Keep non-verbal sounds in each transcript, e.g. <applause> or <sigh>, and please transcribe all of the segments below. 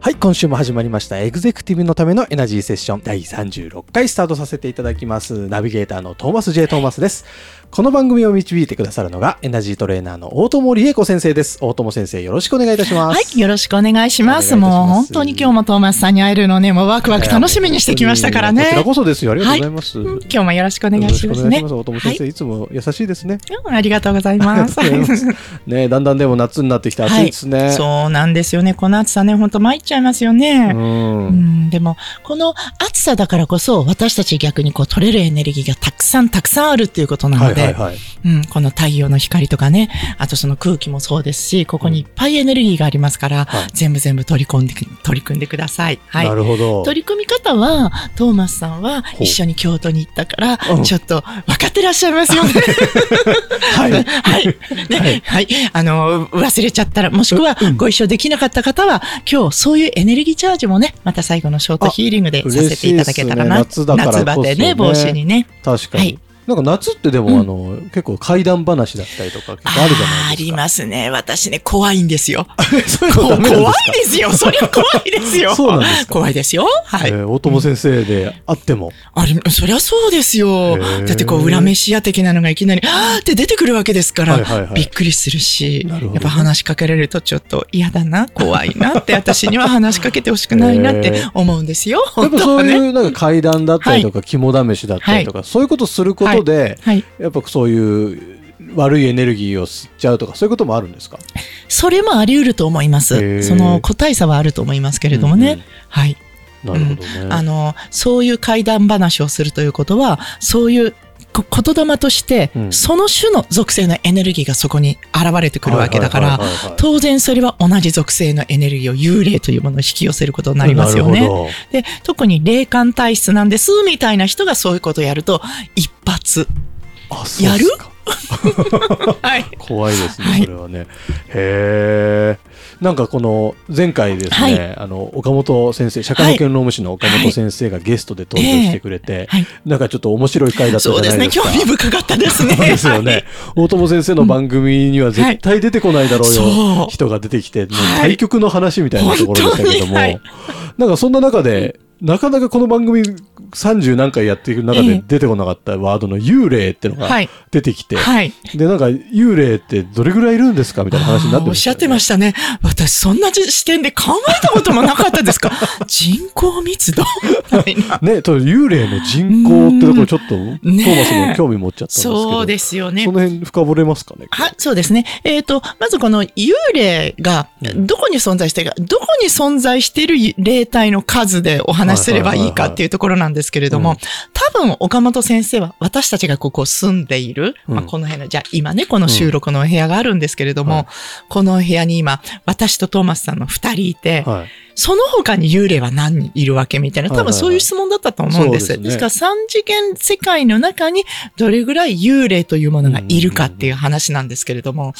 はい、今週も始まりました。エグゼクティブのためのエナジーセッション第36回スタートさせていただきます。ナビゲーターのトーマス J. トーマスです。この番組を導いてくださるのがエナジートレーナーの大友理恵子先生です。大友先生、よろしくお願いいたします。はい、よろしくお願いします。ますもう本当に今日もトーマスさんに会えるのね、もうワクワク楽しみにしてきましたからね。こちらこそですよ。ありがとうございます。うん今日もよろしくお願いしますね。ます。大友先生、い、つも優しいですね。うんありがとうございます。<laughs> ね、だんだんでも夏になってきて暑いですね。そうなんですよね。この暑さね、本当参っちゃいますよね。うんうん、でも、この暑さだからこそ、私たち逆にこう取れるエネルギーがたくさんたくさんあるっていうことなはので、いはいはい。うん、この太陽の光とかね、あとその空気もそうですし、ここにいっぱいエネルギーがありますから、はい全部全部取り込んで、取り組んでください。はいな。るほど。取り組み方は、トーマスさんはう一緒に京都に行ったからうん、ちょっと分かってらっしゃいますよね。はい。はい。ね、はい。あの、忘れちゃったら、もしくはご一緒できなかった方は、今日そういうエネルギーチャージもね、また最後のショートヒーリングでさせていただけたらな。ね夏だからね夏バテね、帽子にね。確かに。はいなんか夏ってでも、うんあの、結構怪談話だったりとか結構あるじゃあないですか。りますね。私ね、怖いんですよ。<laughs> そういう怖いですよ。そりゃ怖いですよ。そうなんですか？怖いですよ。はい。えー大友先生であっても。あれ、そりゃそうですよ。だってこう、裏飯屋的なのがいきなり、あーって出てくるわけですから、はいはいはいびっくりするし、やっぱ話しかけられるとちょっと嫌だな、怖いなって、<laughs> 私には話しかけてほしくないなって思うんですよ。やっぱ本当はね。そういうなんか怪談だったりとか、肝試しだったりとか、そういうことすることで、はい。やっぱそういう悪いエネルギーを吸っちゃうとか、そういうこともあるんですか？それもあり得ると思います。その個体差はあると思いますけれどもね。うんうんはい。なるほどね。あの、そういう怪談話をするということは、そういうこ言霊として、うんその種の属性のエネルギーがそこに現れてくるわけだから、当然それは同じ属性のエネルギーを幽霊というものを引き寄せることになりますよね。で、特に霊感体質なんです、みたいな人がそういうことをやると、一発。どあ、そうですか <laughs> はい。怖いですね、はいそれはね。へえ。なんかこの前回ですね、はいあの岡本先生、社会保険労務士の岡本先生がゲストで登場してくれて、はい。なんかちょっと面白い回だったじそうですね。ゃないですか。興味深かったですね。そ <laughs> うですよね。大友先生の番組には絶対出てこないだろうよ、そう人が出てきて、もうはい対局の話みたいなところでしたけども、なんかそんな中で、なかなかこの番組30何回やっていく中でええ出てこなかったワードの幽霊ってのがはい出てきて、はい。で、なんか幽霊ってどれぐらいいるんですかみたいな話になってましよねおったしゃってましたね。私、そんな視点で考えたこともなかったですか？<laughs> 人口密度？<laughs> ね、と幽霊の人口ってところちょっと、トねーマスも興味持っちゃったんですけど、そうですよねそ。の辺深掘れますかね？はい、そうですね。えっ、と、まずこの幽霊がうんどこに存在してるか、どこに存在している霊体の数でお話しすればいいかっていうところなんですけれどもうん、多分岡本先生は私たちがここ住んでいる、うん。まあ、この辺の、じゃあ今ね、この収録のお部屋があるんですけれども、はいこのお部屋に今、私とトーマスさんの二人いて、はい。その他に幽霊は何人いるわけみたいな、多分そういう質問だったと思うんです。はいはいはいですから三次元世界の中にどれぐらい幽霊というものがいるかっていう話なんですけれども、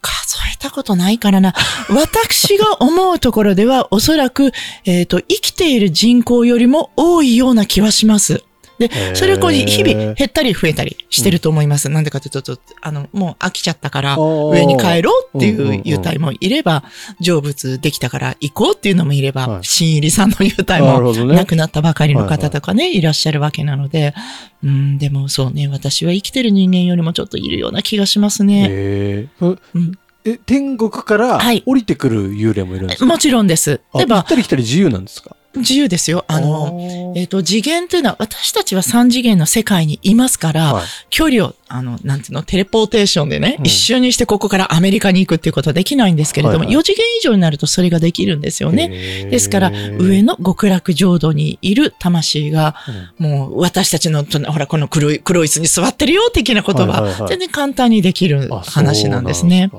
数えたことないからな。私が思うところではおそらく、えっ、と、生きている人口よりも多いような気はします。でそれをこう日々減ったり増えたりしてると思います。なんでかというと、あの、もう飽きちゃったから、ー。上に帰ろうっていう優待もいれば、成仏できたから行こうっていうのもいれば、はい。新入りさんの優待も亡くなったばかりの方とかね、いらっしゃるわけなので、うん、でもそうね、私は生きてる人間よりもちょっといるような気がしますね。へー。うん。え、天国からはい。降りてくる幽霊もいるんですか、もちろんです。あ例えば行っ、たり来たり自由なんですか？自由ですよ。あの、のえっ、と、次元というのは、私たちは3次元の世界にいますから、はい。距離を、あの、なんていうの、テレポーテーションでね、うん。一瞬にしてここからアメリカに行くっていうことはできないんですけれども、はいはい。4次元以上になるとそれができるんですよね。ねですから、上の極楽浄土にいる魂が、もう私たちの、とほら、この黒い、黒い椅子に座ってるよ、的なことは全然簡単にできる話なんですね。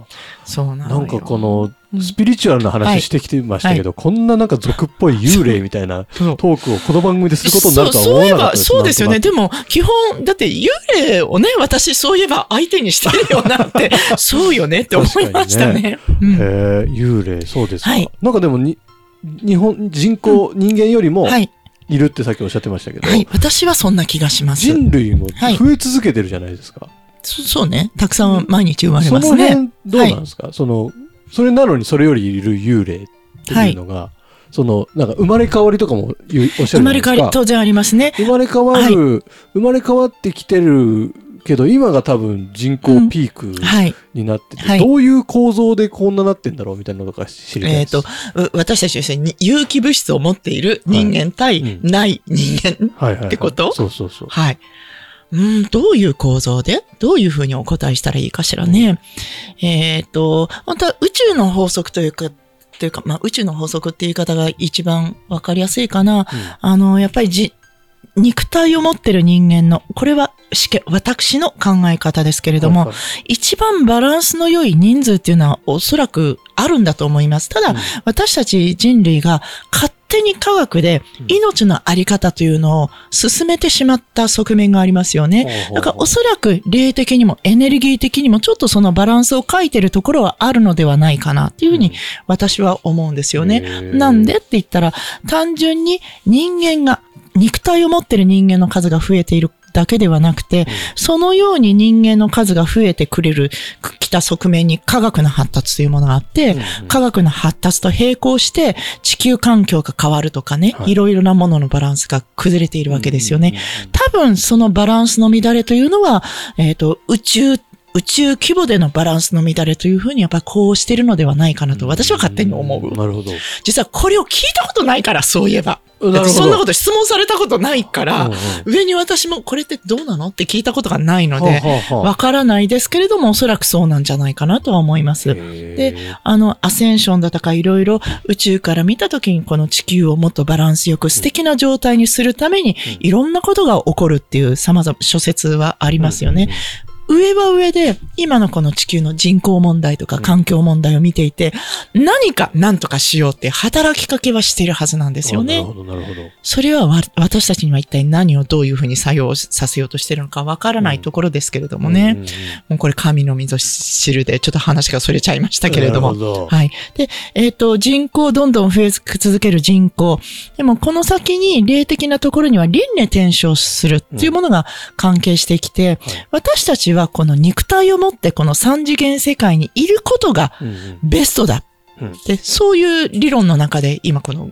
そうなのよ。なんかこのうんスピリチュアルな話してきてましたけど、こんななんか俗っぽい幽霊みたいな <laughs> トークをこの番組ですることになるとは思わなかったですそうですよね。でも、基本、だって幽霊をね、私そういえば相手にしてるよなって、<laughs> そうよねって思いましたね。うん幽霊、そうですか。はいなんかでもに、日本、人口、人間よりもはい。いるってさっきおっしゃってましたけど、はい。私はそんな気がします。人類もはい増え続けてるじゃないですか。そそうね。たくさん毎日生まれそのますね。辺どうなんですか、その、それなのにそれよりいる幽霊っていうのが、その、なんか生まれ変わりとかもおっしゃるじゃ生まないですか。れ変わり、当然ありますね。生まれ変わる、生まれ変わってきてるけど、今が多分人口ピークはい。になってて、はいどういう構造でこんななってんだろうみたいなのとか知りたい。えっと、う私たちですね、有機物質を持っている人間対はいない人間。はいはいはい、ってこと？そうそうそう。はい。うん、どういう構造で？どういうふうにお答えしたらいいかしらね？えっ、と、本当は宇宙の法則というか、というか、まあ、宇宙の法則っていう言い方が一番わかりやすいかな。あの、やっぱりじ、肉体を持ってる人間の、これは、私の考え方ですけれども、はいはい一番バランスの良い人数っていうのはおそらくあるんだと思います。ただ、うん私たち人類が勝手に科学で命のあり方というのを進めてしまった側面がありますよね。だからおそらく霊的にもエネルギー的にもちょっとそのバランスを書いてるところはあるのではないかなっていうふうに私は思うんですよね。なんでって言ったら単純に人間が肉体を持ってる人間の数が増えているだけではなくて、そのように人間の数が増えてくれる、きた側面に科学の発達というものがあって、科学の発達と並行して地球環境が変わるとかね、はいいろいろなもののバランスが崩れているわけですよね。多分そのバランスの乱れというのは、えっ、と、宇宙、宇宙規模でのバランスの乱れというふうにやっぱりこうしてるのではないかなと私は勝手に思う。なるほど。実はこれを聞いたことないから、そういえば。だってそんなこと質問されたことないから、上に私もこれってどうなのって聞いたことがないので、わからないですけれども、おそらくそうなんじゃないかなとは思います。であの、アセンションだとかいろいろ宇宙から見たときにこの地球をもっとバランスよく素敵な状態にするためにいろんなことが起こるっていう様々諸説はありますよね。上は上で今のこの地球の人口問題とか環境問題を見ていて何か何とかしようって働きかけはしてるはずなんですよね。なるほど、なるほど。それはわ私たちには一体何をどういうふうに作用させようとしてるのかわからないところですけれどもね。うんうんうんもうこれ神の溝汁でちょっと話がそれちゃいましたけれども。なるほどはい。で、えっ、と、人口どんどん増え続ける人口。でも、この先に霊的なところには輪廻転生するっていうものが関係してきて、私たちはこの肉体を持ってこの三次元世界にいることがうんうん。ベストだ。うん。で、そういう理論の中で今この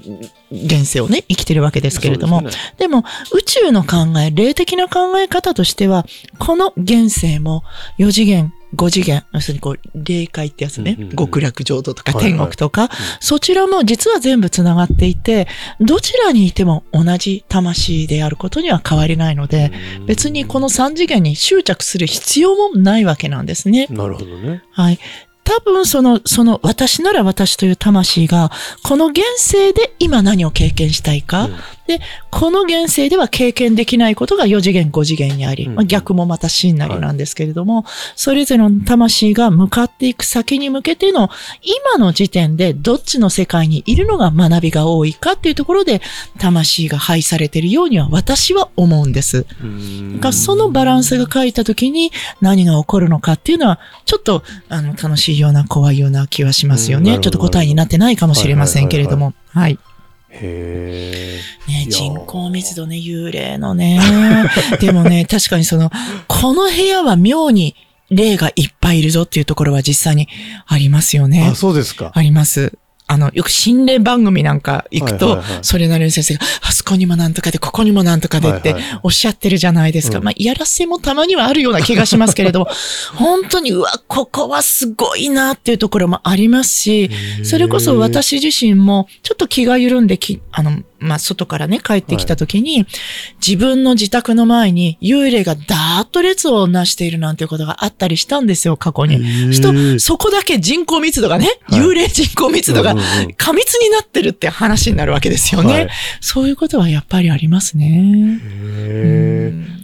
現世をね、生きてるわけですけれども、ですね。でも、宇宙の考え、霊的な考え方としては、この現世も4次元、5次元、要するにこう、霊界ってやつね、うんうんうん。極楽浄土とかはいはい。天国とか、そちらも実は全部繋がっていて、どちらにいても同じ魂であることには変わりないので、別にこの3次元に執着する必要もないわけなんですね。なるほどね。はい。多分その、その私なら私という魂が、この現世で今何を経験したいか、うん。で、この現世では経験できないことが4次元、5次元にあり、うん。まあ、逆もまた真なりなんですけれども、それぞれの魂が向かっていく先に向けての、今の時点でどっちの世界にいるのが学びが多いかっていうところで、魂が配されているようには私は思うんです。うん。だからそのバランスが書いたときに何が起こるのかっていうのは、ちょっと、あの、楽しいような怖いような気はしますよね。ちょっと答えになってないかもしれませんけれども。はい。へえ。ね人口密度ね、幽霊のね。<laughs> でもね、確かにその、この部屋は妙に霊がいっぱいいるぞっていうところは実際にありますよねあ、。そうですか。あります。あの、よく心霊番組なんか行くと、それなりの先生が、あそこにもなんとかで、ここにもなんとかでっておっしゃってるじゃないですか。うん。まあ、いやらせもたまにはあるような気がしますけれども、本当に、うわ、ここはすごいなっていうところもありますし、それこそ私自身も、ちょっと気が緩んでき、あの、まあ、外からね、帰ってきた時に、自分の自宅の前に幽霊がダーッと列をなしているなんていうことがあったりしたんですよ、過去に。すると、そこだけ人口密度がね、はい幽霊人口密度が過密になってるって話になるわけですよね。はいそういうことはやっぱりありますね。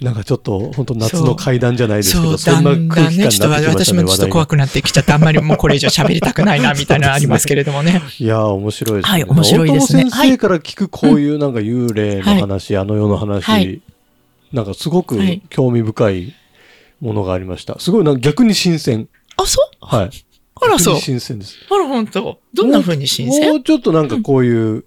なんかちょっと本当夏の階段じゃないですけど、そだんなん空気感になってきちょっとましたね。私もちょっと怖くなってきちゃって、あんまりもうこれ以上喋りたくないな、みたいなのありますけれどもね。いやー、面白いですね。はい面白いですね先生から聞くこういうなんか幽霊の話、あの世の話、はいなんかすごくはい興味深いものがありました。すごいなんか逆に新鮮。あ、そう？はい。あら、そう。新鮮です。あら、本当？どんな風に新も鮮うちょっとなんかこういう、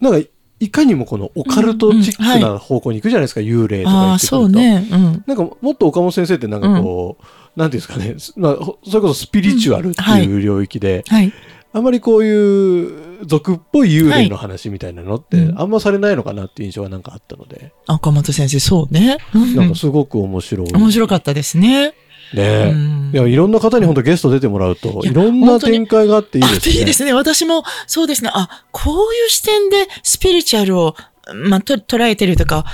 なんかいかにもこのオカルトチックうんうんな方向に行くじゃないですか、幽霊とか言ってくると。そうね。うん。なんかもっと岡本先生ってなんかこう、なんていうんですかね、すまあ、ほそれこそスピリチュアルってうんはいいう領域で、はい。あまりこういう俗っぽい幽霊の話みたいなのって、はいうんあんまされないのかなっていう印象がなんかあったので、岡本先生、そうね。うんなんかすごく面白い。面白かったですね。ねうんいや、いろんな方に本当ゲスト出てもらうと、いろんな展開があっていいですあね。いいですね。私も、そうですね。あ、こういう視点でスピリチュアルを、まあ、と捉えてるとか、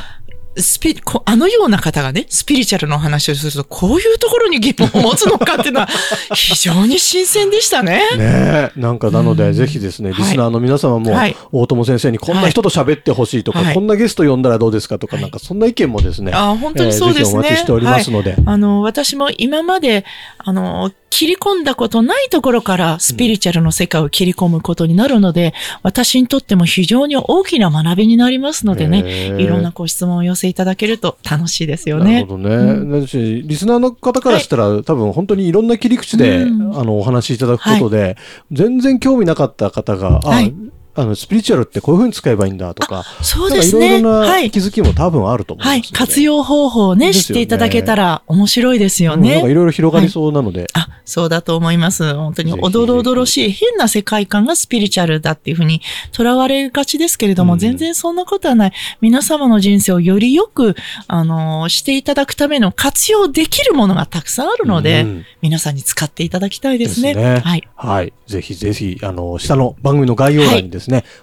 スピこあのような方がね、スピリチュアルのお話をすると、こういうところに疑問を持つのかっていうのは、<laughs> 非常に新鮮でしたね。ねえ。なんか、なので、うん。ぜひですね、はい。リスナーの皆様も、はい。大友先生にこんな人と喋ってほしいとか、はい。こんなゲスト呼んだらどうですかとか、はい。なんか、そんな意見もですね、あ本当にそうですね。お待ちしておりますので、あの、私も今まで、あの、切り込んだことないところからスピリチュアルの世界を切り込むことになるので、私にとっても非常に大きな学びになりますのでね、いろんなご質問をお寄せいただけると楽しいですよね。なるほ。どね。だし、リスナーの方からしたら、多分本当にいろんな切り口で、うん。あの、お話しいただくことで、全然興味なかった方が、はいあ、あの、スピリチュアルってこういうふうに使えばいいんだとか、そうですね。いろいろは。ない気づきも多分あると思いますはい。ので。活用方法をね、ね知っていただけたら面白いですようんなんかね。いろいろ広がりそうなので、あ、そうだと思います。本当におどろおどろしい変な世界観がスピリチュアルだっていうふうに囚われがちですけれども、うん全然そんなことはない。皆様の人生をよりよく、あのーしていただくための活用できるものがたくさんあるので、うん皆さんに使っていただきたいですね。ですねはい。はい。ぜひぜひ、あの、下の番組の概要欄にですね、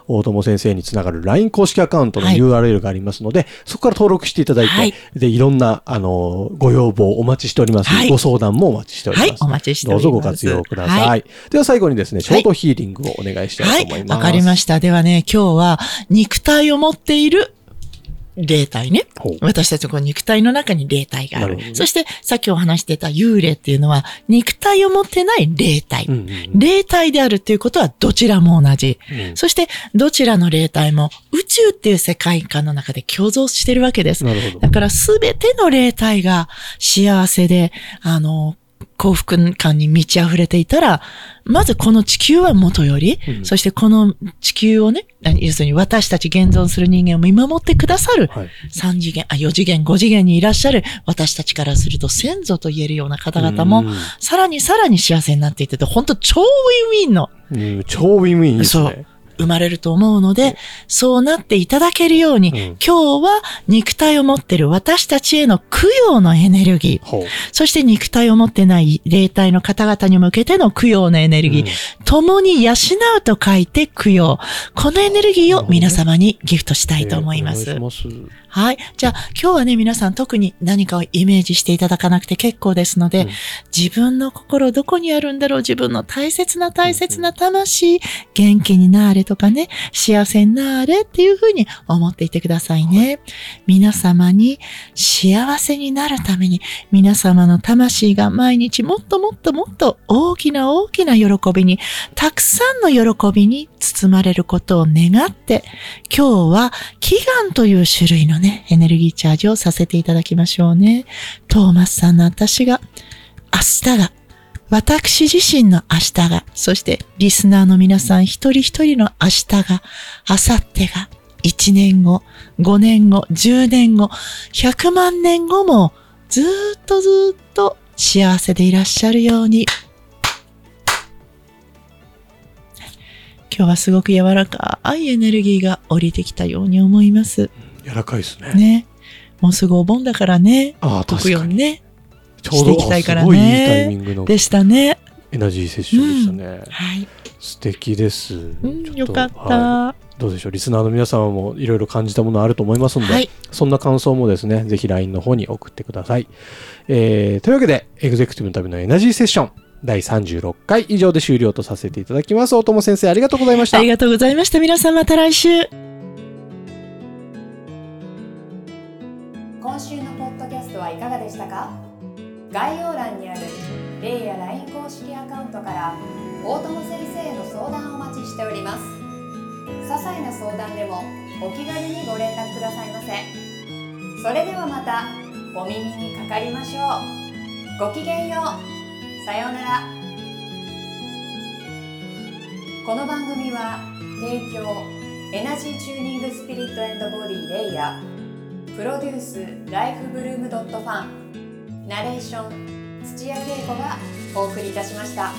大友先生につながる LINE 公式アカウントのはい URL がありますので、そこから登録していただいて、はいで、いろんな、あの、ご要望お待ちしております。はいご相談もお待ちしております。はいお待ちしておりますどうぞご活用ください。はいでは最後にですね、ショートヒーリングをお願いしたいと思います。わかりました。ではね、今日は肉体を持っている霊体ね。私たちのこの肉体の中に霊体がある。なるそして、さっきお話してた幽霊っていうのは、肉体を持ってない霊体。うんうんうん霊体であるっていうことはどちらも同じ。うんそして、どちらの霊体も宇宙っていう世界観の中で共存してるわけです。だ。からすべての霊体が幸せで、あの、幸福感に満ち溢れていたら、まずこの地球は元より、うんそしてこの地球をね、何要するに私たち現存する人間を見守ってくださる、はい。3次元、あ、4次元、5次元にいらっしゃる私たちからすると先祖と言えるような方々も、うんさらにさらに幸せになっていってて、本当超ウィンウィンのうん超ウィンウィンですね。生まれると思うので、そうなっていただけるように、うん今日は肉体を持っている私たちへの供養のエネルギー。そして肉体を持ってない霊体の方々に向けての供養のエネルギー、うん共に養うと書いて供養。このエネルギーを皆様にギフトしたいと思います。えー。はい。じゃあ、今日はね、皆さん特に何かをイメージしていただかなくて結構ですので、うん自分の心どこにあるんだろう自分の大切な大切な魂、元気になれとかね、幸せになれっていうふうに思っていてくださいね。皆様に幸せになるために、皆様の魂が毎日もっともっともっと大きな大きな喜びに、たくさんの喜びに包まれることを願って、今日は祈願という種類のね、エネルギーチャージをさせていただきましょうね。トーマスさんの私が、明日が、私自身の明日が、そしてリスナーの皆さん一人一人の明日が、明後日が、1年後、5年後、10年後、100万年後も、ずっとずっと幸せでいらっしゃるように。今日はすごく柔らかいエネルギーが降りてきたように思います。柔らかいですね。ね。もうすぐお盆だからね。ああ、特確かに。よね。ちょうど、いきたいからねいいいタイミングのでしたね。エナジーセッションでしたね。はい。素敵です。うん、よかった。はどうでしょう？リスナーの皆様もいろいろ感じたものあると思いますので、はいそんな感想もですねぜひ LINE の方に送ってください、えーというわけでエグゼクティブのためのエナジーセッション第36回以上で終了とさせていただきます。大友先生ありがとうございました。ありがとうございました。皆さんまた来週。今週のポッドキャストはいかがでしたか？概要欄にあるレイや LINE 公式アカウントから大友先生への相談をお待ちしております。些細な相談でもお気軽にご連絡くださいませ。それではまたお耳にかかりましょう。ごきげんようさようならこの番組は提供エナジーチューニングスピリットボディレイヤープロデュースライフブルームドットファンナレーション土屋恵子がお送りいたしました。